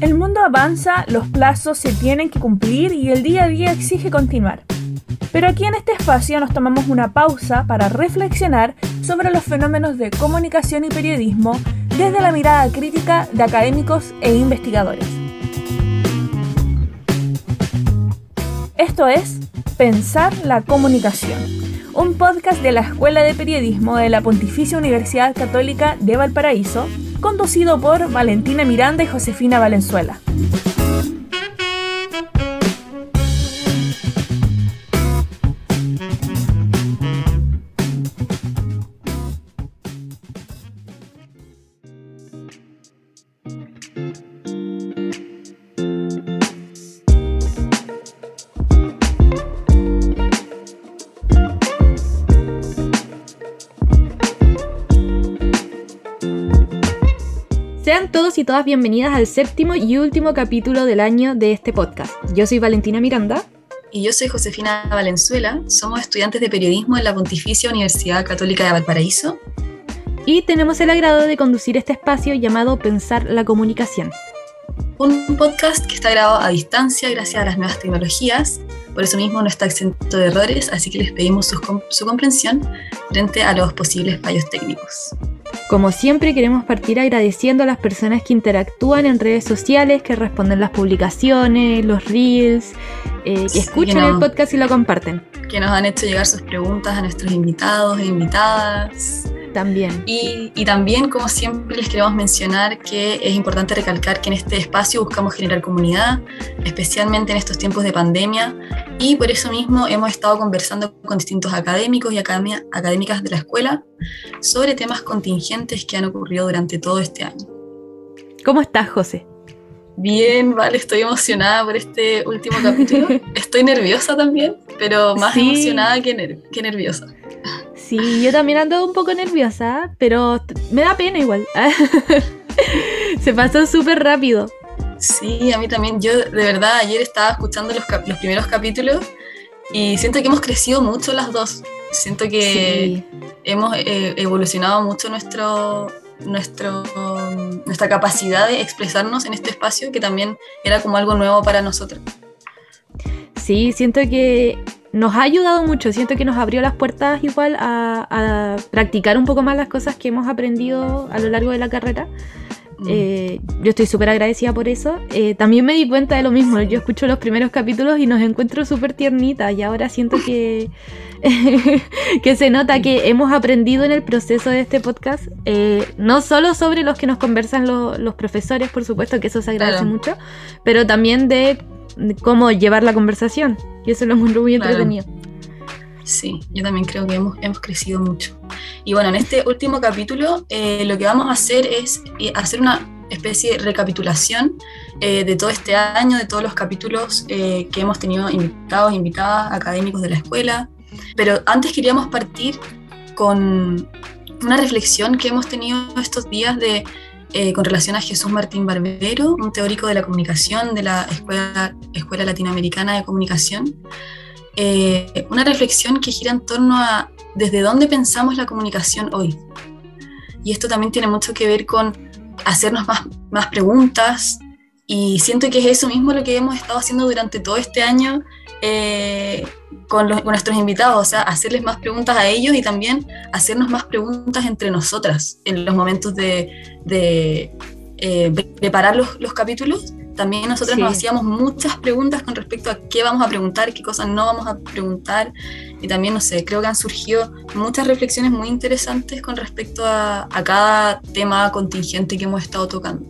El mundo avanza, los plazos se tienen que cumplir y el día a día exige continuar. Pero aquí en este espacio nos tomamos una pausa para reflexionar sobre los fenómenos de comunicación y periodismo desde la mirada crítica de académicos e investigadores. Esto es Pensar la Comunicación, un podcast de la Escuela de Periodismo de la Pontificia Universidad Católica de Valparaíso, conducido por Valentina Miranda y Josefina Valenzuela. Y todas bienvenidas al séptimo y último capítulo del año de este podcast. Yo soy Valentina Miranda. Y yo soy Josefina Valenzuela. Somos estudiantes de periodismo en la Pontificia Universidad Católica de Valparaíso. Y tenemos el agrado de conducir este espacio llamado Pensar la Comunicación. Un podcast que está grabado a distancia gracias a las nuevas tecnologías. Por eso mismo no está exento de errores, así que les pedimos su, su comprensión frente a los posibles fallos técnicos. Como siempre queremos partir agradeciendo a las personas que interactúan en redes sociales, que responden las publicaciones, los reels, eh, que escuchan el podcast y lo comparten. Que nos han hecho llegar sus preguntas a nuestros invitados e invitadas. También. Y, y, también, como siempre, les queremos mencionar que es importante recalcar que en este espacio buscamos generar comunidad, especialmente en estos tiempos de pandemia, y por eso mismo hemos estado conversando con distintos académicos y academia, académicas de la escuela sobre temas contingentes que han ocurrido durante todo este año. ¿Cómo estás, José? Bien, vale, estoy emocionada por este último capítulo. Estoy nerviosa también, pero más sí. emocionada que, que nerviosa. Sí, yo también ando un poco nerviosa, pero me da pena igual. Se pasó súper rápido. Sí, a mí también. Yo de verdad ayer estaba escuchando los, los, primeros capítulos y siento que hemos crecido mucho las dos. Siento que sí. hemos eh, evolucionado mucho nuestro, nuestro, nuestra capacidad de expresarnos en este espacio que también era como algo nuevo para nosotros. Sí, siento que nos ha ayudado mucho, siento que nos abrió las puertas igual a, a, practicar un poco más las cosas que hemos aprendido a lo largo de la carrera. Mm. Eh, yo estoy súper agradecida por eso. Eh, también me di cuenta de lo mismo, yo escucho los primeros capítulos y nos encuentro súper tiernitas y ahora siento que, que se nota que hemos aprendido en el proceso de este podcast, eh, no solo sobre los que nos conversan lo, los profesores, por supuesto que eso se agradece claro. mucho, pero también de cómo llevar la conversación. Y eso lo encuentro muy claro. entretenido. Sí, yo también creo que hemos, hemos crecido mucho. Y bueno, en este último capítulo eh, lo que vamos a hacer es eh, hacer una especie de recapitulación eh, de todo este año, de todos los capítulos eh, que hemos tenido invitados, invitadas, académicos de la escuela. Pero antes queríamos partir con una reflexión que hemos tenido estos días de eh, con relación a Jesús Martín Barbero, un teórico de la comunicación de la Escuela, Escuela Latinoamericana de Comunicación. Eh, una reflexión que gira en torno a desde dónde pensamos la comunicación hoy. Y esto también tiene mucho que ver con hacernos más, más preguntas, y siento que es eso mismo lo que hemos estado haciendo durante todo este año eh, con, los, con, nuestros invitados, o sea, hacerles más preguntas a ellos y también hacernos más preguntas entre nosotras en los momentos de, de eh, preparar los, los, capítulos. También nosotros sí. nos hacíamos muchas preguntas con respecto a qué vamos a preguntar, qué cosas no vamos a preguntar. Y también, no sé, creo que han surgido muchas reflexiones muy interesantes con respecto a, a cada tema contingente que hemos estado tocando.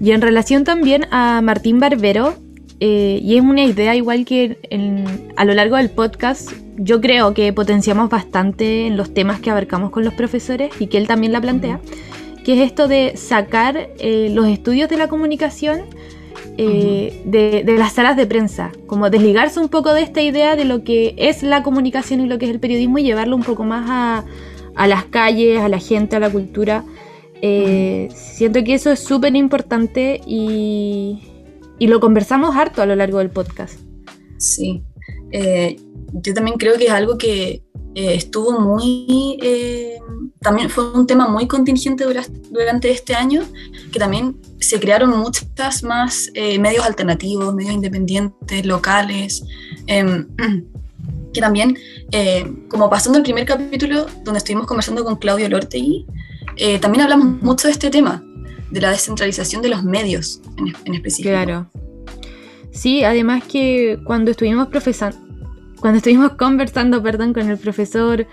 Y en relación también a Martín Barbero, eh, y es una idea igual que en, a lo largo del podcast, yo creo que potenciamos bastante en los temas que abarcamos con los profesores y que él también la plantea, que es esto de sacar eh, los estudios de la comunicación eh, uh -huh. de, de, las salas de prensa, como desligarse un poco de esta idea de lo que es la comunicación y lo que es el periodismo y llevarlo un poco más a, a las calles, a la gente, a la cultura. Eh, siento que eso es súper importante y, y, lo conversamos harto a lo largo del podcast. Sí, eh, yo también creo que es algo que eh, estuvo muy, eh, también fue un tema muy contingente durante este año, que también se crearon muchas más eh, medios alternativos, medios independientes, locales, em, que también, como pasando el primer capítulo, donde estuvimos conversando con Claudio Lortegui, también hablamos mucho de este tema, de la descentralización de los medios en, específico. Claro. Sí, además que cuando estuvimos profesando, cuando estuvimos conversando, perdón, con el profesor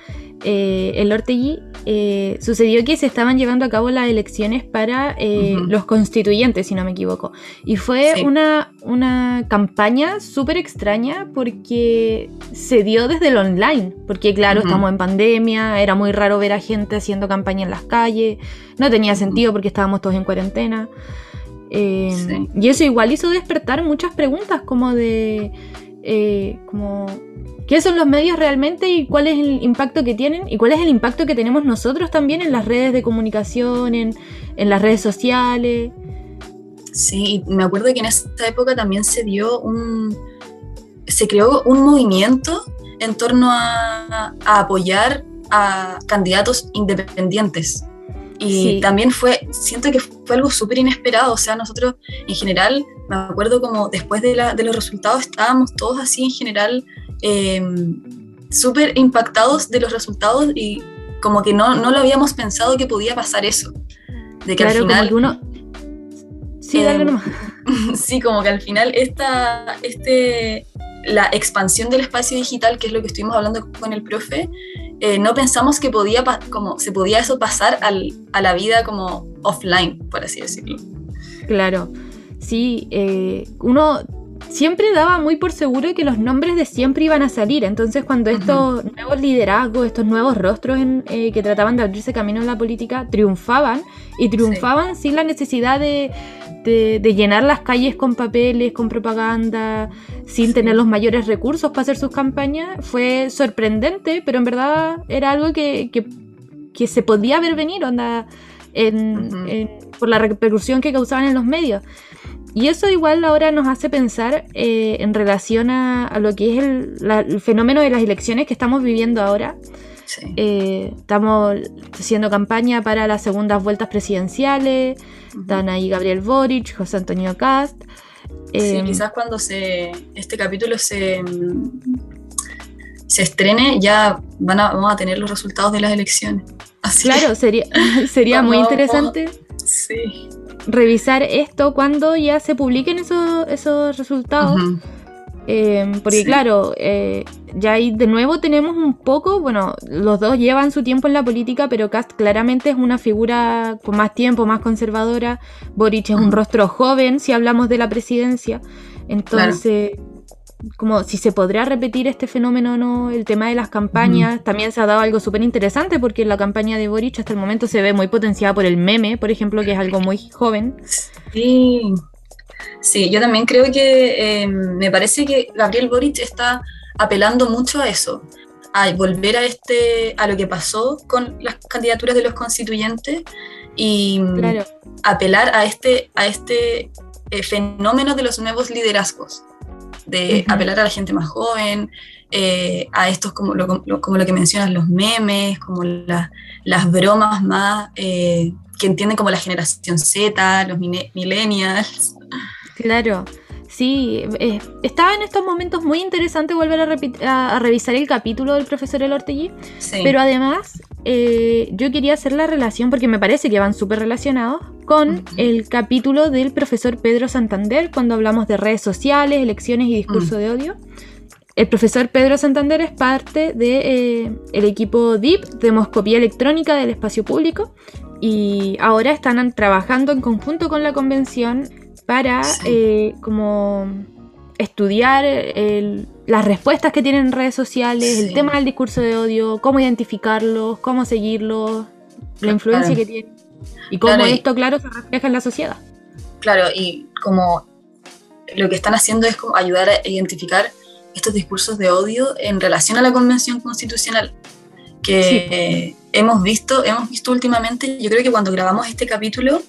eh, El Ortegui, eh, sucedió que se estaban llevando a cabo las elecciones para eh, los constituyentes, si no me equivoco. Y fue una, una campaña súper extraña porque se dio desde el online, porque claro, estamos en pandemia, era muy raro ver a gente haciendo campaña en las calles, no tenía sentido porque estábamos todos en cuarentena. Y eso igual hizo despertar muchas preguntas como de... como qué son los medios realmente y cuál es el impacto que tienen y cuál es el impacto que tenemos nosotros también en las redes de comunicación, en, las redes sociales. Sí, me acuerdo que en esta época también se dio un, se creó un movimiento en torno a, apoyar a candidatos independientes. Y también fue, siento que fue algo súper inesperado, o sea, nosotros en general, me acuerdo como después de, la, de los resultados estábamos todos así en general eh, súper impactados de los resultados y como que no, no lo habíamos pensado que podía pasar eso. De que al final... Como uno... Sí, dale em, nomás. sí, como que al final esta, este, la expansión del espacio digital, que es lo que estuvimos hablando con el profe, eh, no pensamos que podía, como, se podía eso pasar al, a la vida como offline, por así decirlo. Claro, sí, eh, uno siempre daba muy por seguro que los nombres de siempre iban a salir. Entonces, cuando estos nuevos liderazgos, estos nuevos rostros eh, que trataban de abrirse camino en la política, triunfaban, y triunfaban sin la necesidad de, llenar las calles con papeles, con propaganda, sin tener los mayores recursos para hacer sus campañas, fue sorprendente, pero en verdad era algo que, se podía ver venir, onda. por la repercusión que causaban en los medios. Y eso igual ahora nos hace pensar eh, en relación a, lo que es el, fenómeno de las elecciones que estamos viviendo ahora. Eh, estamos haciendo campaña para las segundas vueltas presidenciales. Están ahí Gabriel Boric, José Antonio Cast. sí, em, quizás cuando se, este capítulo se, se estrene, ya van a, vamos a tener los resultados de las elecciones. claro, sería, sería muy interesante. Sí revisar esto cuando ya se publiquen esos, esos resultados. Em, porque claro, eh, ya ahí de nuevo tenemos un poco, bueno, los dos llevan su tiempo en la política, pero Cast claramente es una figura con más tiempo, más conservadora. Boric es un rostro joven si hablamos de la presidencia. Entonces, como si se podrá repetir este fenómeno o no, el tema de las campañas, también se ha dado algo súper interesante porque la campaña de Boric hasta el momento se ve muy potenciada por el meme, por ejemplo, que es algo muy joven. Sí, sí yo también creo que em, me parece que Gabriel Boric está apelando mucho a eso, a volver a, este, a lo que pasó con las candidaturas de los constituyentes y apelar a este, a este eh, fenómeno de los nuevos liderazgos de apelar a la gente más joven, eh, a estos como lo, como lo que mencionas, los memes, como las bromas más eh, que entienden como la generación Z, los millennials. Claro. Sí, eh, estaba en estos momentos muy interesante volver a, revisar el capítulo del profesor El Ortegui, pero además yo quería hacer la relación, porque me parece que van súper relacionados, con el capítulo del profesor Pedro Santander cuando hablamos de redes sociales, elecciones y discurso mm. de odio. El profesor Pedro Santander es parte del de, eh, equipo DIP, Demoscopía Electrónica del Espacio Público, y ahora están trabajando en conjunto con la convención para eh, como estudiar las respuestas que tienen redes sociales, el tema del discurso de odio, cómo identificarlos, cómo seguirlos, la influencia que tienen. Y cómo esto, claro, se refleja en la sociedad. Claro, y como lo que están haciendo es como ayudar a identificar estos discursos de odio en relación a la Convención Constitucional que hemos visto, hemos visto últimamente. Yo creo que cuando grabamos este capítulo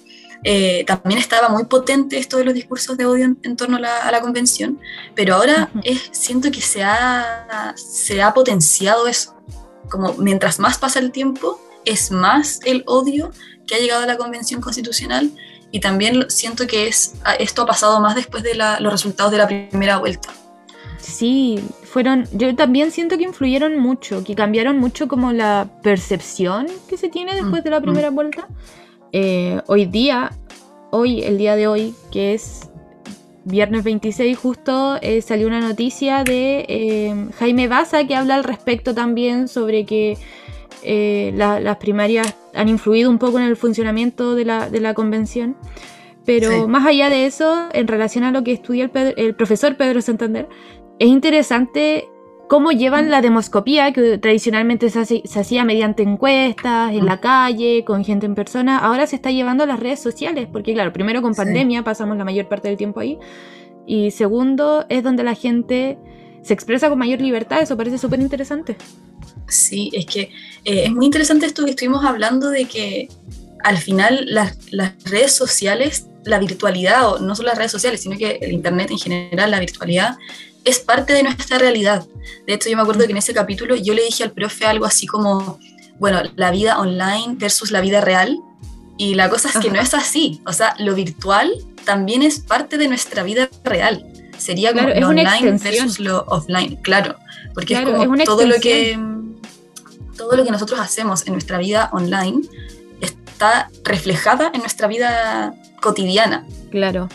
eh, también estaba muy potente esto de los discursos de odio en, torno a la, convención, pero ahora es, siento que se ha, se ha potenciado eso. como mientras más pasa el tiempo, es más el odio que ha llegado a la Convención Constitucional y también siento que es, esto ha pasado más después de los resultados de la primera vuelta. Sí, fueron, yo también siento que influyeron mucho, que cambiaron mucho como la percepción que se tiene después de la mm, primera vuelta. Eh, hoy día, hoy, el día de hoy, que es viernes 26, justo eh, salió una noticia de eh, Jaime Baza que habla al respecto también sobre que las primarias han influido un poco en el funcionamiento de la, convención. Pero más allá de eso, en relación a lo que estudia el, el profesor Pedro Santander, es interesante cómo llevan la demoscopía, que tradicionalmente se, hacía mediante encuestas, en la calle, con gente en persona, ahora se está llevando a las redes sociales, porque claro, primero con pandemia pasamos la mayor parte del tiempo ahí, y segundo es donde la gente se expresa con mayor libertad, eso parece súper interesante. Sí, es que eh, es muy interesante esto que estuvimos hablando de que al final las, las redes sociales, la virtualidad, o no solo las redes sociales, sino que el Internet en general, la virtualidad, es parte de nuestra realidad. De hecho, yo me acuerdo que en ese capítulo yo le dije al profe algo así como, bueno, la vida online versus la vida real. Y la cosa es que no es así. O sea, lo virtual también es parte de nuestra vida real. Sería como lo online versus lo offline, claro. Porque es como todo lo que todo lo que nosotros hacemos en nuestra vida online está reflejada en nuestra vida cotidiana. Claro,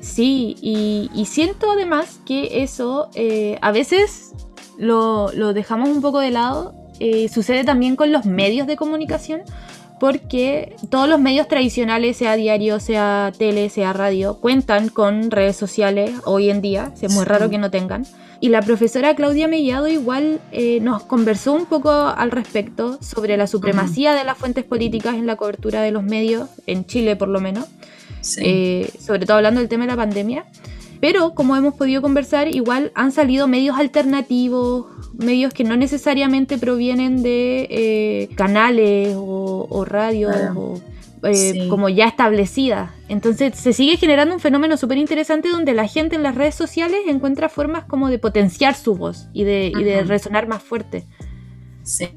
sí, y, siento además que eso eh, a veces lo, dejamos un poco de lado. Eh, sucede también con los medios de comunicación, porque todos los medios tradicionales, sea diario, sea tele, sea radio, cuentan con redes sociales hoy en día, es muy raro que no tengan. Y la profesora Claudia Mellado igual eh, nos conversó un poco al respecto sobre la supremacía de las fuentes políticas en la cobertura de los medios, en Chile por lo menos, eh, sobre todo hablando del tema de la pandemia. Pero como hemos podido conversar, igual han salido medios alternativos, medios que no necesariamente provienen de eh, canales o, radios eh, como ya establecidas. Entonces se sigue generando un fenómeno súper interesante donde la gente en las redes sociales encuentra formas como de potenciar su voz y de, y de resonar más fuerte. Sí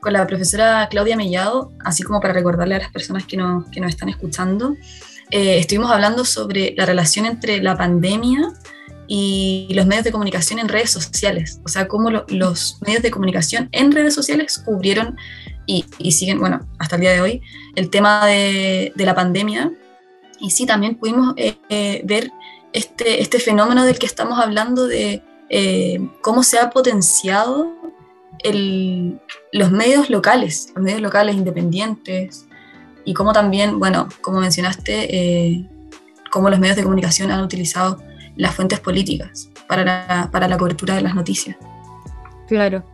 con la profesora Claudia Mellado, así como para recordarle a las personas que, que nos están escuchando, eh, estuvimos hablando sobre la relación entre la pandemia y los medios de comunicación en redes sociales, o sea, cómo los medios de comunicación en redes sociales cubrieron y, siguen, bueno, hasta el día de hoy, el tema de, la pandemia. Y sí, también pudimos eh, eh, ver este, este fenómeno del que estamos hablando de cómo se ha potenciado el, los medios locales, los medios locales independientes, y cómo también, bueno, como mencionaste, eh, cómo los medios de comunicación han utilizado las fuentes políticas para la, para la cobertura de las noticias. Claro.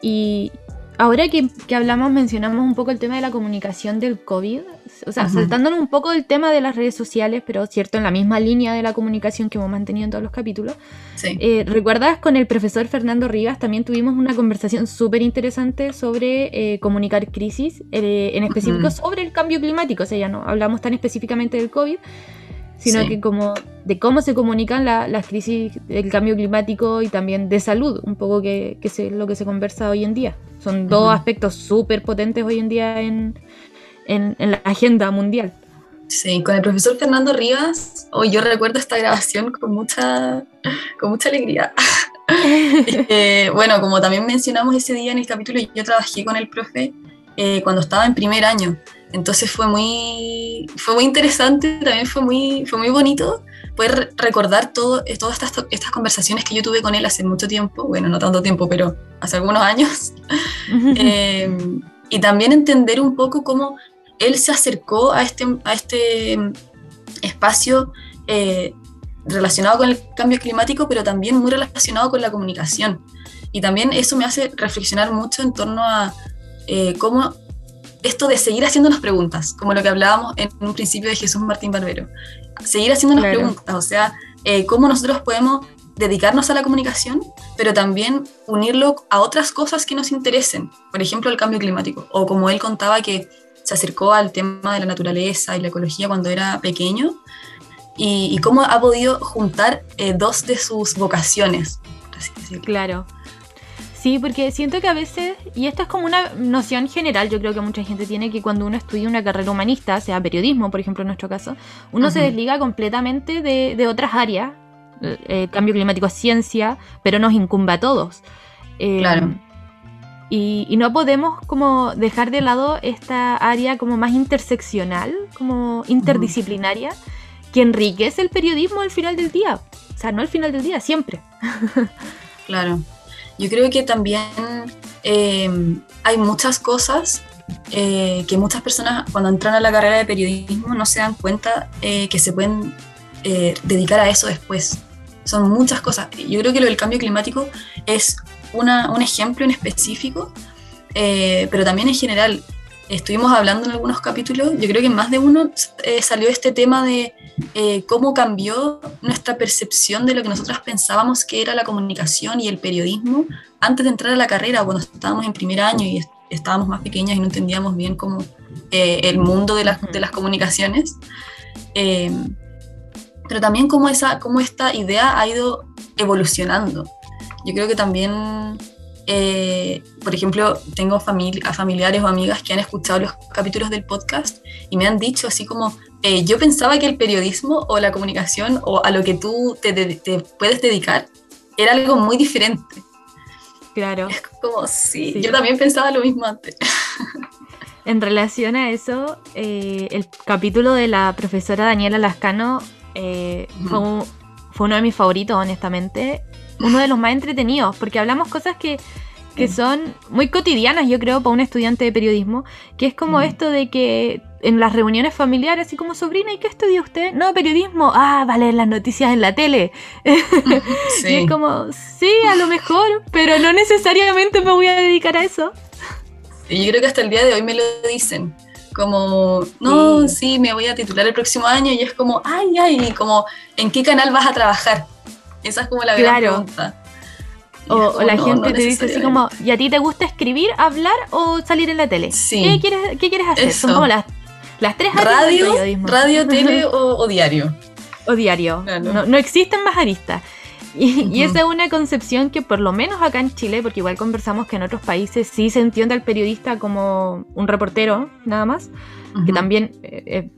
Y, Ahora que, hablamos, mencionamos un poco el tema de la comunicación del COVID, o sea, saltándonos un poco del tema de las redes sociales, pero cierto, en la misma línea de la comunicación que hemos mantenido en todos los capítulos. Eh, ¿Recuerdas con el profesor Fernando Rivas también tuvimos una conversación súper interesante sobre eh, comunicar crisis, eh, en específico sobre el cambio climático? O sea, ya no hablamos tan específicamente del COVID, sino que como de cómo se comunican las crisis del cambio climático y también de salud, un poco que, es lo que se conversa hoy en día. Son dos aspectos súper potentes hoy en día en, la agenda mundial. Sí, con el profesor Fernando Rivas, hoy yo recuerdo esta grabación con mucha, con mucha alegría. Eh, bueno, como también mencionamos ese día en el capítulo, yo trabajé con el profe eh, cuando estaba en primer año entonces fue muy, fue muy interesante, también fue muy, fue muy bonito poder recordar todo, eh, todas estas, estas conversaciones que yo tuve con él hace mucho tiempo, bueno, no tanto tiempo, pero hace algunos años. Eh, y también entender un poco cómo él se acercó a este, a este espacio eh, relacionado con el cambio climático, pero también muy relacionado con la comunicación. Y también eso me hace reflexionar mucho en torno a cómo esto de seguir haciéndonos preguntas, como lo que hablábamos en un principio de Jesús Martín Barbero. Seguir haciéndonos preguntas, o sea, eh, cómo nosotros podemos dedicarnos a la comunicación, pero también unirlo a otras cosas que nos interesen, por ejemplo, el cambio climático, o como él contaba que se acercó al tema de la naturaleza y la ecología cuando era pequeño, y, cómo ha podido juntar eh, dos de sus vocaciones. Claro, Sí, porque siento que a veces, y esto es como una noción general, yo creo que mucha gente tiene que cuando uno estudia una carrera humanista, sea periodismo, por ejemplo, en nuestro caso, uno se desliga completamente de, otras áreas. El eh, cambio climático es ciencia, pero nos incumbe a todos. Eh, claro. Y, no podemos como dejar de lado esta área como más interseccional, como interdisciplinaria, que enriquece el periodismo al final del día. O sea, no al final del día, siempre. claro. Yo creo que también eh, hay muchas cosas eh, que muchas personas cuando entran a la carrera de periodismo no se dan cuenta eh, que se pueden dedicar a eso después. Son muchas cosas. Yo creo que lo del cambio climático es un ejemplo en específico, pero también en general. Estuvimos hablando en algunos capítulos, yo creo que en más de uno salió este tema de eh, cómo cambió nuestra percepción de lo que nosotros pensábamos que era la comunicación y el periodismo antes de entrar a la carrera, cuando estábamos en primer año y estábamos más pequeñas y no entendíamos bien cómo eh, el mundo de las, de las comunicaciones. Eh, pero también cómo, esa, cómo esta idea ha ido evolucionando. Yo creo que también, por ejemplo, tengo familiares o amigas que han escuchado los capítulos del podcast y me han dicho así como, eh, yo pensaba que el periodismo o la comunicación o a lo que tú te, puedes dedicar era algo muy diferente. Claro. Es como, sí, yo también pensaba lo mismo antes. En relación a eso, eh, el capítulo de la profesora Daniela Lascano eh, fue, fue, uno de mis favoritos, honestamente. Uno de los más entretenidos, porque hablamos cosas que, que son muy cotidianas, yo creo, para un estudiante de periodismo, que es como esto de que en las reuniones familiares, así como sobrina, ¿y qué estudia usted? No, periodismo. Ah, vale, las noticias en la tele. y es como, sí, a lo mejor, pero no necesariamente me voy a dedicar a eso. Y yo creo que hasta el día de hoy me lo dicen. Como, no, sí. me voy a titular el próximo año y es como, ay, ay, como, ¿en qué canal vas a trabajar? Esa es como la gran pregunta. O, la gente te dice así como, ¿y a ti te gusta escribir, hablar o salir en la tele? Sí. ¿Qué quieres, qué quieres hacer? Son como las las tres radio, Radio, tele o, diario. O diario. No, existen más aristas. Y, esa es una concepción que por lo menos acá en Chile, porque igual conversamos que en otros países sí se entiende al periodista como un reportero, nada más, que también eh, eh,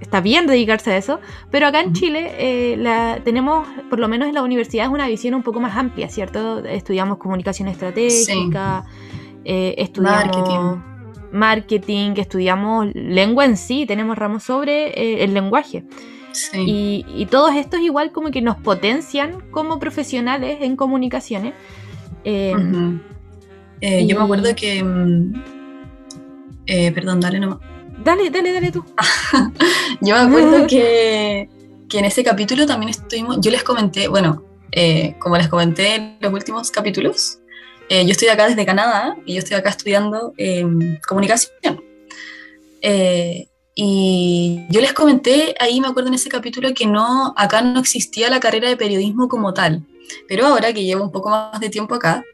está bien dedicarse a eso, pero acá en Chile eh, la, tenemos, por lo menos en la universidad, es una visión un poco más amplia, ¿cierto? Estudiamos comunicación estratégica, estudiamos marketing, estudiamos lengua en sí, tenemos ramos sobre eh, el lenguaje. Y, todos estos igual como que nos potencian como profesionales en comunicaciones. Eh, eh, yo me acuerdo que... Mm, perdón, dale nomás. Dale, dale, dale tú. yo me acuerdo que, que, en ese capítulo también estuvimos, yo les comenté, bueno, como les comenté en los últimos capítulos, eh, yo estoy acá desde Canadá y yo estoy acá estudiando em, comunicación. Eh, y yo les comenté ahí, me acuerdo en ese capítulo, que no, acá no existía la carrera de periodismo como tal. Pero ahora que llevo un poco más de tiempo acá,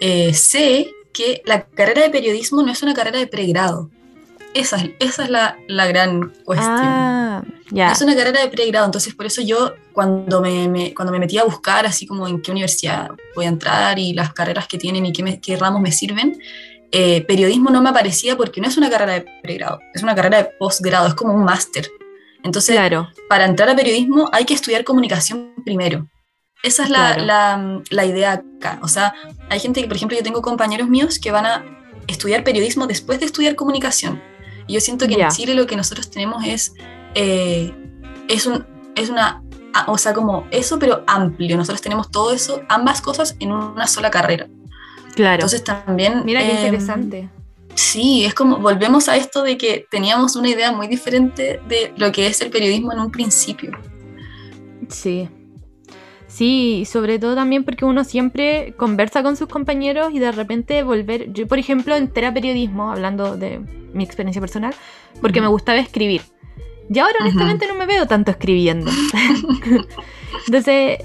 eh, sé que la carrera de periodismo no es una carrera de pregrado. Esa, esa es la, la gran cuestión. Ah, es una carrera de pregrado, entonces por eso yo cuando me, cuando me metí a buscar así como en qué universidad voy a entrar y las carreras que tienen y qué, qué ramos me sirven, eh, periodismo no me aparecía porque no es una carrera de pregrado, es una carrera de posgrado, es como un máster. Entonces, claro. para entrar a periodismo hay que estudiar comunicación primero. Esa es la, la, la, idea acá. O sea, hay gente que, por ejemplo, yo tengo compañeros míos que van a estudiar periodismo después de estudiar comunicación. Y yo siento que en Chile lo que nosotros tenemos es eh, es, un, es una, o sea, como eso, pero amplio. Nosotros tenemos todo eso, ambas cosas en una sola carrera. Claro. Entonces también... Mira qué em, interesante. Sí, es como, volvemos a esto de que teníamos una idea muy diferente de lo que es el periodismo en un principio. Sí. Sí, sobre todo también porque uno siempre conversa con sus compañeros y de repente volver. Yo, por ejemplo, entré a periodismo, hablando de mi experiencia personal, porque me gustaba escribir. Y ahora honestamente no me veo tanto escribiendo. Entonces,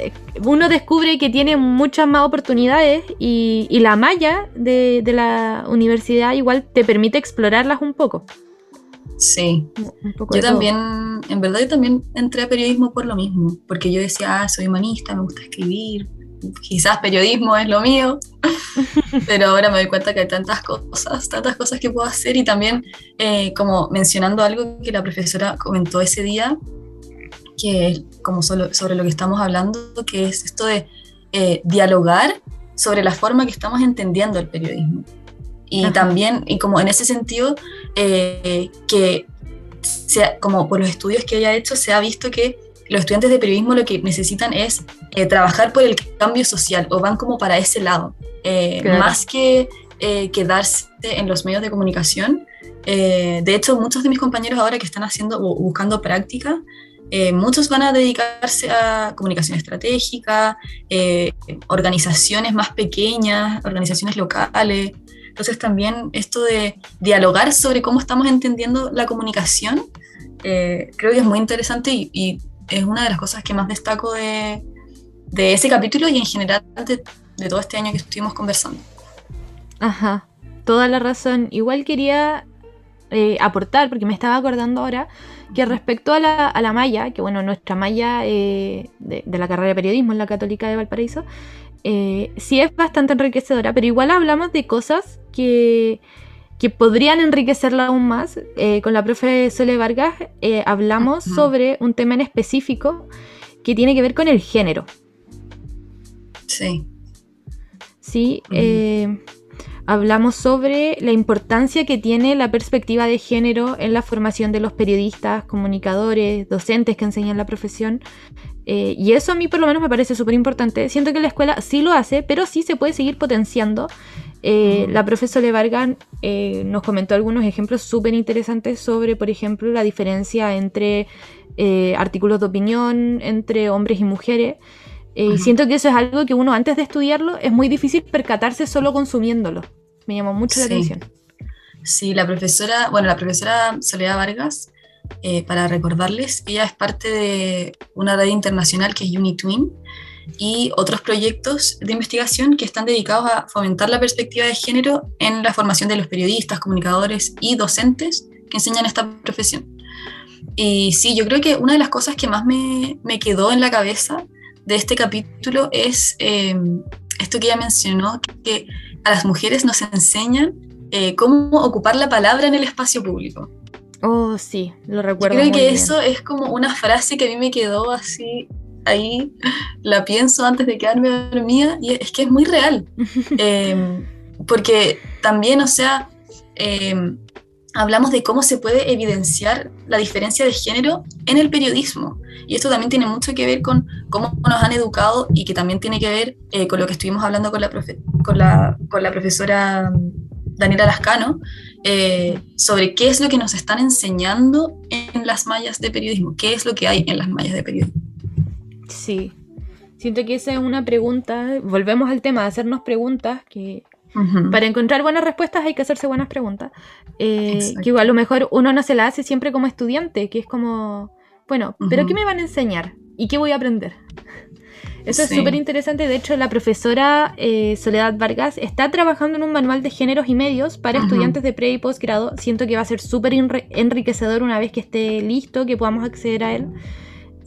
uno descubre que tiene muchas más oportunidades y, la malla de, la universidad igual te permite explorarlas un poco. Sí. yo también, en verdad yo también entré a periodismo por lo mismo, porque yo decía, ah, soy humanista, me gusta escribir, quizás periodismo es lo mío, pero ahora me doy cuenta que hay tantas cosas, tantas cosas que puedo hacer y también eh, como mencionando algo que la profesora comentó ese día, que es como sobre lo que estamos hablando, que es esto de eh, dialogar sobre la forma que estamos entendiendo el periodismo. Y también, y como en ese sentido, eh, que sea, como por los estudios que ella ha hecho, se ha visto que los estudiantes de periodismo lo que necesitan es eh, trabajar por el cambio social o van como para ese lado, eh, más que eh, quedarse en los medios de comunicación. de hecho, muchos de mis compañeros ahora que están haciendo o buscando práctica, muchos van a dedicarse a comunicación estratégica, organizaciones más pequeñas, organizaciones locales. Entonces también esto de dialogar sobre cómo estamos entendiendo la comunicación, creo que es muy interesante y es una de las cosas que más destaco de, de ese capítulo y en general de, de, todo este año que estuvimos conversando. Ajá, toda la razón. Igual quería eh, aportar, porque me estaba acordando ahora, que respecto a la, a la malla, que bueno, nuestra malla eh, de, de, la carrera de periodismo en la Católica de Valparaíso, eh, sí es bastante enriquecedora, pero igual hablamos de cosas que que podrían enriquecerla aún más. Eh, con la profe Sole Vargas hablamos sobre un tema en específico que tiene que ver con el género. Sí. Sí, eh, hablamos sobre la importancia que tiene la perspectiva de género en la formación de los periodistas, comunicadores, docentes que enseñan la profesión. y eso a mí por lo menos me parece súper importante. Siento que la escuela sí lo hace, pero sí se puede seguir potenciando eh, la profesora Vargas eh, nos comentó algunos ejemplos súper interesantes sobre, por ejemplo, la diferencia entre eh, artículos de opinión entre hombres y mujeres. Y siento que eso es algo que uno antes de estudiarlo es muy difícil percatarse solo consumiéndolo. Me llamó mucho la atención. Sí, la profesora, bueno, la profesora Soledad Vargas, para recordarles, ella es parte de una red internacional que es UniTwin, y otros proyectos de investigación que están dedicados a fomentar la perspectiva de género en la formación de los periodistas, comunicadores y docentes que enseñan esta profesión. Y sí, yo creo que una de las cosas que más me, me quedó en la cabeza de este capítulo es em, esto que ella mencionó, que a las mujeres nos enseñan eh, cómo ocupar la palabra en el espacio público. Oh, sí, lo recuerdo. Yo creo que eso es como una frase que a mí me quedó así ahí la pienso antes de quedarme dormida y es que es muy real. Em, porque también, o sea, em, hablamos de cómo se puede evidenciar la diferencia de género en el periodismo. Y esto también tiene mucho que ver con cómo nos han educado y que también tiene que ver eh, con lo que estuvimos hablando con la, profesora Daniela Lascano, eh, sobre qué es lo que nos están enseñando en las mallas de periodismo, qué es lo que hay en las mallas de periodismo. Sí. Siento que esa es una pregunta, volvemos al tema de hacernos preguntas, que para encontrar buenas respuestas hay que hacerse buenas preguntas. Eh, que igual a lo mejor uno no se la hace siempre como estudiante, que es como, bueno, pero ¿qué me van a enseñar? ¿Y qué voy a aprender? Eso es súper interesante. De hecho, la profesora eh, Soledad Vargas está trabajando en un manual de géneros y medios para estudiantes de pre y posgrado. Siento que va a ser súper enriquecedor una vez que esté listo, que podamos acceder a él.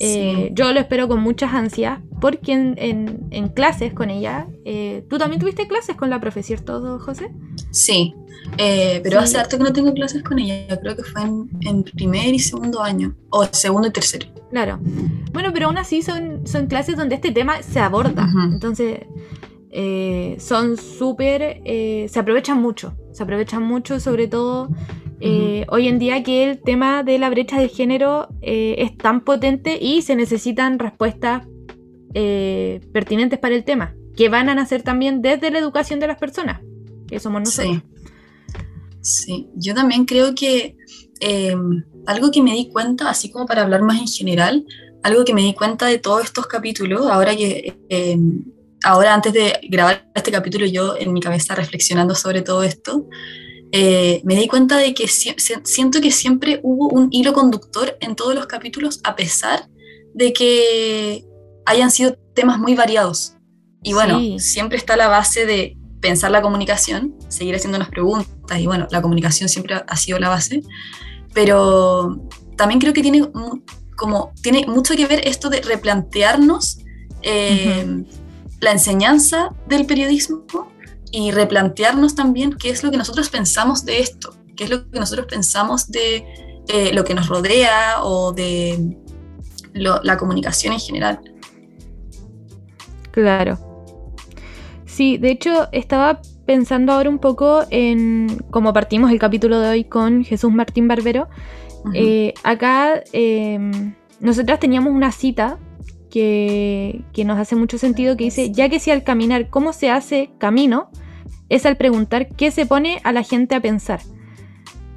Eh, yo lo espero con muchas ansias porque en, clases con ella, eh, tú también tuviste clases con la profe, ¿cierto, José? Sí, eh, pero hace harto que no tengo clases con ella, creo que fue en, primer y segundo año, o segundo y tercero. Claro, bueno, pero aún así son, son clases donde este tema se aborda, entonces son súper, se aprovechan mucho, se aprovechan mucho sobre todo eh, hoy en día que el tema de la brecha de género eh, es tan potente y se necesitan respuestas eh, pertinentes para el tema, que van a nacer también desde la educación de las personas, que somos nosotros. Sí, yo también creo que algo que me di cuenta, así como para hablar más en general, algo que me di cuenta de todos estos capítulos, ahora que ahora antes de grabar este capítulo yo en mi cabeza reflexionando sobre todo esto, eh, me di cuenta de que siento que siempre hubo un hilo conductor en todos los capítulos, a pesar de que hayan sido temas muy variados. Y bueno, siempre está la base de pensar la comunicación, seguir haciéndonos preguntas, y bueno, la comunicación siempre ha sido la base, pero también creo que tiene, como, tiene mucho que ver esto de replantearnos eh, la enseñanza del periodismo y replantearnos también qué es lo que nosotros pensamos de esto, qué es lo que nosotros pensamos de eh, lo que nos rodea o de la comunicación en general. Claro. Sí, de hecho estaba pensando ahora un poco en cómo partimos el capítulo de hoy con Jesús Martín Barbero. Eh, acá em, nosotras teníamos una cita que, nos hace mucho sentido que dice, ya que si al caminar cómo se hace camino, es al preguntar qué se pone a la gente a pensar.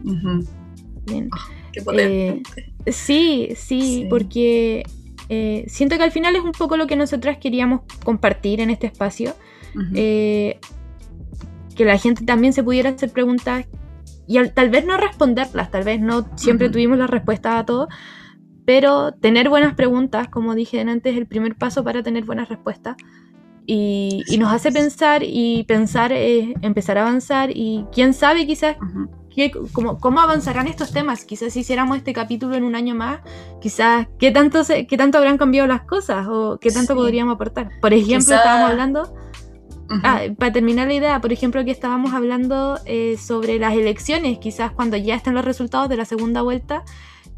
Bien. Ah, eh, sí, sí, porque eh, siento que al final es un poco lo que nosotras queríamos compartir en este espacio. Eh, que la gente también se pudiera hacer preguntas y tal vez no responderlas, tal vez no siempre tuvimos la respuesta a todo, pero tener buenas preguntas, como dije antes, es el primer paso para tener buenas respuestas. Y, nos hace pensar y pensar es empezar a avanzar y quién sabe quizás cómo, avanzarán estos temas. Quizás si hiciéramos este capítulo en un año más, quizás qué tanto, qué tanto habrán cambiado las cosas o qué tanto podríamos aportar. Por ejemplo, estábamos hablando... Ah, para terminar la idea, por ejemplo, que estábamos hablando eh, sobre las elecciones, quizás cuando ya estén los resultados de la segunda vuelta,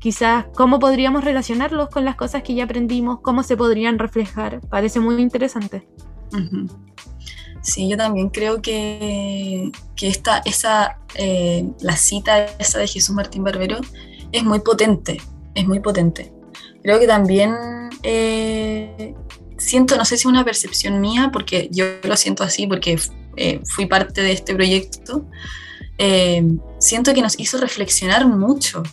quizás cómo podríamos relacionarlos con las cosas que ya aprendimos, cómo se podrían reflejar. Parece muy interesante. Sí, yo también creo que, que esta, esa, eh, la cita esa de Jesús Martín Barbero es muy potente, es muy potente. Creo que también eh, siento, no sé si es una percepción mía, porque yo lo siento así, porque eh, fui parte de este proyecto, siento que nos hizo reflexionar mucho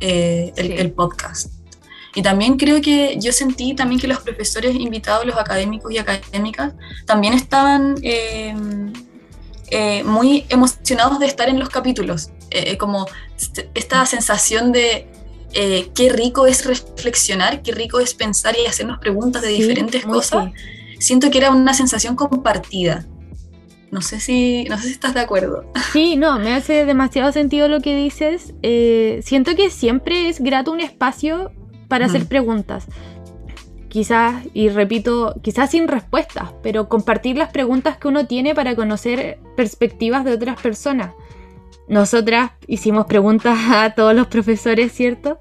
el, podcast. Y también creo que yo sentí también que los profesores invitados, los académicos y académicas, también estaban eh, eh, muy emocionados de estar en los capítulos. Eh, como esta sensación de qué rico es reflexionar, qué rico es pensar y hacernos preguntas de diferentes cosas. Siento que era una sensación compartida. No sé si, no sé si estás de acuerdo. Sí, no, me hace demasiado sentido lo que dices. siento que siempre es grato un espacio para hacer preguntas. Quizás, y repito, quizás sin respuestas, pero compartir las preguntas que uno tiene para conocer perspectivas de otras personas. Nosotras hicimos preguntas a todos los profesores, ¿cierto?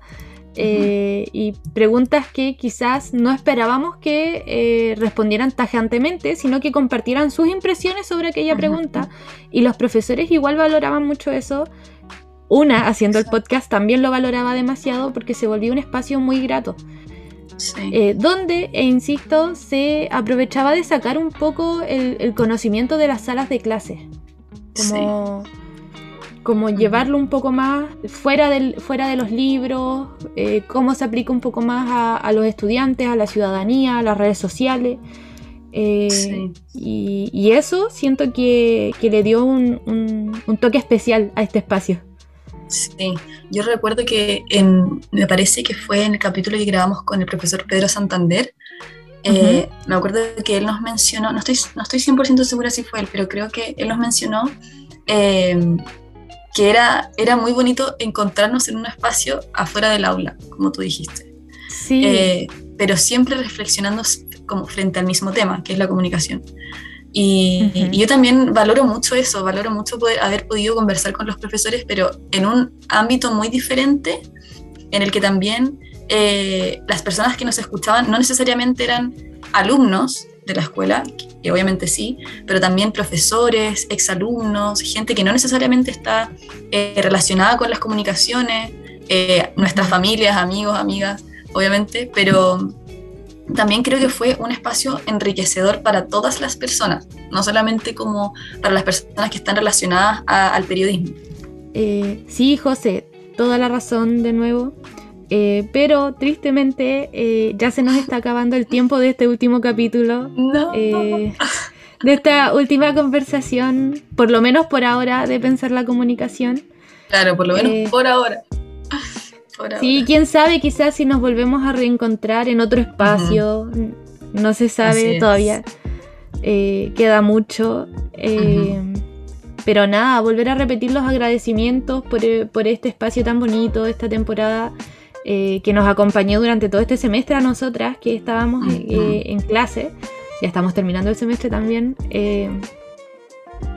Eh, y preguntas que quizás no esperábamos que eh, respondieran tajantemente, sino que compartieran sus impresiones sobre aquella pregunta. Y los profesores igual valoraban mucho eso una, haciendo el podcast, también lo valoraba demasiado porque se volvió un espacio muy grato. Eh, donde, e insisto, se aprovechaba de sacar un poco el, conocimiento de las salas de clase. Como, como llevarlo un poco más fuera, del, fuera de los libros, eh, cómo se aplica un poco más a, los estudiantes, a la ciudadanía, a las redes sociales. Eh, y, eso siento que, le dio un toque especial a este espacio. Sí, yo recuerdo que en, me parece que fue en el capítulo que grabamos con el profesor Pedro Santander, eh, me acuerdo que él nos mencionó, no estoy, no estoy 100% segura si fue él, pero creo que él nos mencionó em, que era, era muy bonito encontrarnos en un espacio afuera del aula, como tú dijiste. Sí. Eh, pero siempre reflexionando como frente al mismo tema, que es la comunicación. Y, yo también valoro mucho eso, valoro mucho poder haber podido conversar con los profesores, pero en un ámbito muy diferente, en el que también eh, las personas que nos escuchaban no necesariamente eran alumnos de la escuela, que obviamente sí, pero también profesores, exalumnos, gente que no necesariamente está eh, relacionada con las comunicaciones, eh, nuestras familias, amigos, amigas, obviamente, pero también creo que fue un espacio enriquecedor para todas las personas, no solamente como para las personas que están relacionadas al periodismo. Eh, sí, José, toda la razón de nuevo. Eh, pero tristemente eh, ya se nos está acabando el tiempo de este último capítulo. No. de esta última conversación, por lo menos por ahora, de pensar la comunicación. Claro, por lo menos por ahora. Sí, quién sabe, quizás si nos volvemos a reencontrar en otro espacio, no se sabe todavía, eh, queda mucho. Eh, pero nada, volver a repetir los agradecimientos por, eh, este espacio tan bonito, esta temporada que nos acompañó durante todo este semestre a nosotras que estábamos en clase. ya estamos terminando el semestre también. Eh,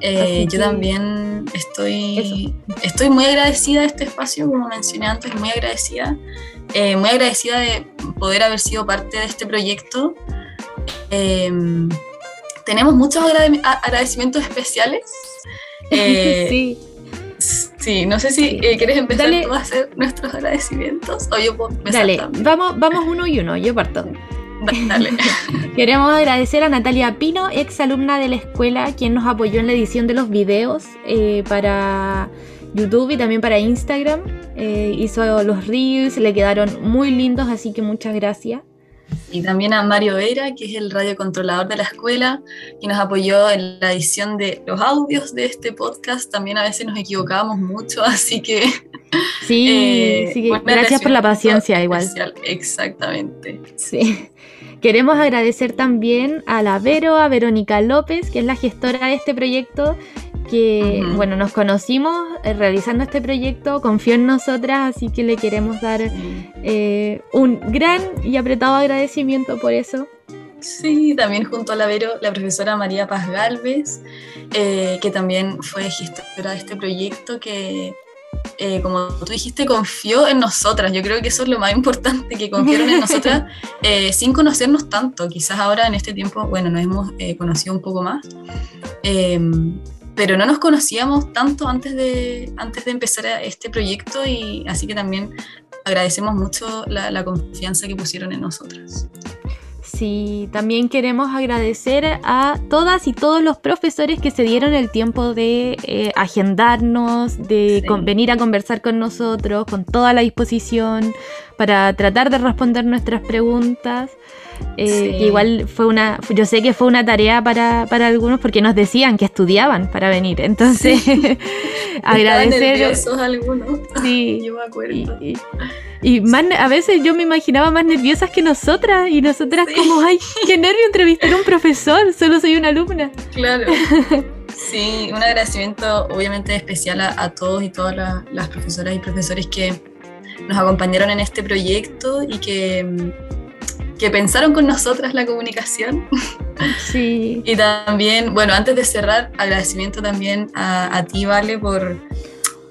eh, yo también estoy, estoy muy agradecida de este espacio, como mencioné antes, muy agradecida. Eh, muy agradecida de poder haber sido parte de este proyecto. tenemos muchos agradecimientos especiales. sí. Sí, no sé si quieres empezar tú a hacer nuestros agradecimientos o yo puedo empezar. Dale, vamos, vamos uno y uno, yo parto. Queremos agradecer a Natalia Pino, ex alumna de la escuela, quien nos apoyó en la edición de los videos eh, para YouTube y también para Instagram. Eh, hizo los reels, le quedaron muy lindos, así que muchas gracias. Y también a Mario Vera, que es el radiocontrolador de la escuela, que nos apoyó en la edición de los audios de este podcast. También a veces nos equivocamos mucho, así que... Sí, eh, sí gracias por la paciencia igual. Exactamente. Sí. Queremos agradecer también a la Vero, a Verónica López, que es la gestora de este proyecto, que bueno, nos conocimos eh, realizando este proyecto, confió en nosotras, así que le queremos dar eh, un gran y apretado agradecimiento por eso. Sí, también junto a la Vero, la profesora María Paz Galvez, eh, que también fue gestora de este proyecto, que eh, como tú dijiste, confió en nosotras. Yo creo que eso es lo más importante, que confiaron en nosotras eh, sin conocernos tanto. Quizás ahora en este tiempo, bueno, nos hemos eh, conocido un poco más, em, pero no nos conocíamos tanto antes de, antes de empezar este proyecto y así que también agradecemos mucho la, la confianza que pusieron en nosotras. Sí, también queremos agradecer a todas y todos los profesores que se dieron el tiempo de eh, agendarnos, de venir a conversar con nosotros, con toda la disposición para tratar de responder nuestras preguntas. Eh, igual fue una, yo sé que fue una tarea para, algunos porque nos decían que estudiaban para venir, entonces agradecer. algunos. Sí, yo me acuerdo. Y, más, a veces yo me imaginaba más nerviosas que nosotras y nosotras como, ay, qué nervio entrevistar a un profesor, solo soy una alumna. Claro. Sí, un agradecimiento obviamente especial a, todos y todas las profesoras y profesores que nos acompañaron en este proyecto y que que pensaron con nosotras la comunicación. Sí. y también, bueno, antes de cerrar, agradecimiento también a, ti, Vale, por,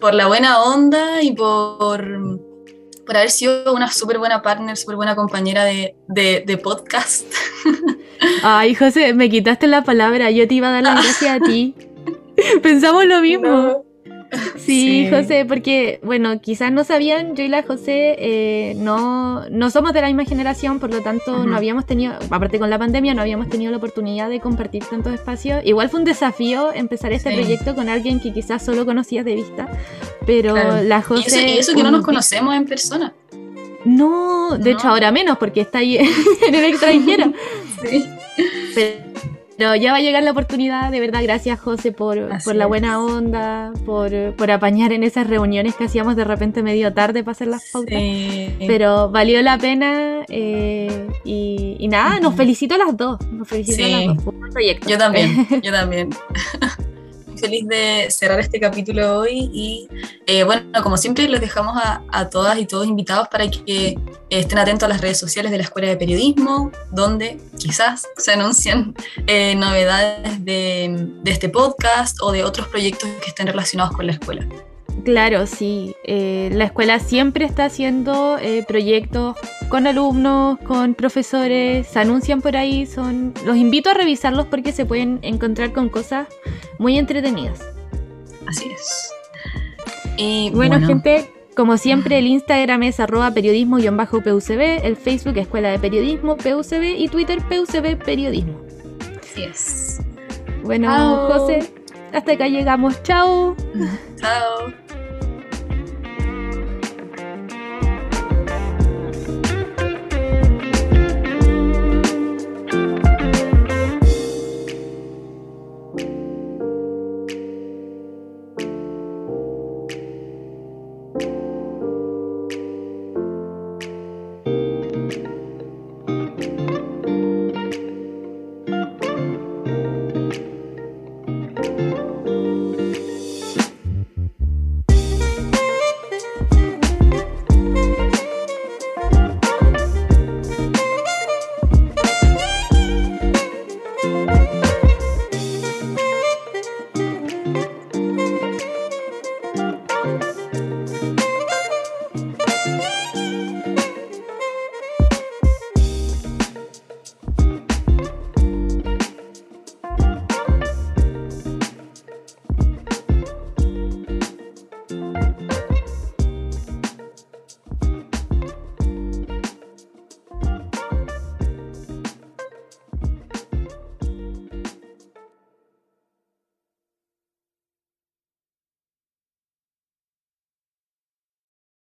por la buena onda y por, por haber sido una súper buena partner, súper buena compañera de, de, podcast. Ay, José, me quitaste la palabra, yo te iba a dar las gracias a ti. Pensamos lo mismo. Sí, José, porque, bueno, quizás no sabían, yo y la José eh, no, no somos de la misma generación, por lo tanto no habíamos tenido, aparte con la pandemia, no habíamos tenido la oportunidad de compartir tantos espacios. Igual fue un desafío empezar este proyecto con alguien que quizás solo conocías de vista, pero la José... Y eso, que no nos conocemos en persona. No, de hecho ahora menos porque está ahí en el extranjero. sí. Pero ya va a llegar la oportunidad, de verdad, gracias José por, la buena onda, por, apañar en esas reuniones que hacíamos de repente medio tarde para hacer las pautas. Pero valió la pena eh, y, nada, nos felicito a las dos, nos felicito a las dos proyecto. Yo también, yo también feliz de cerrar este capítulo hoy y eh, bueno, como siempre les dejamos a, todas y todos invitados para que estén atentos a las redes sociales de la Escuela de Periodismo, donde quizás se anuncian eh, novedades de, de este podcast o de otros proyectos que estén relacionados con la escuela. Claro, sí. Eh, la escuela siempre está haciendo eh, proyectos con alumnos, con profesores, se anuncian por ahí, son. Los invito a revisarlos porque se pueden encontrar con cosas muy entretenidas. Así es. Y bueno, gente, como siempre, el Instagram es arroba periodismo-pucb, el Facebook Escuela de Periodismo PUCB y Twitter PUCB Periodismo. Así es. Bueno, José, hasta acá llegamos. Chao. Chao.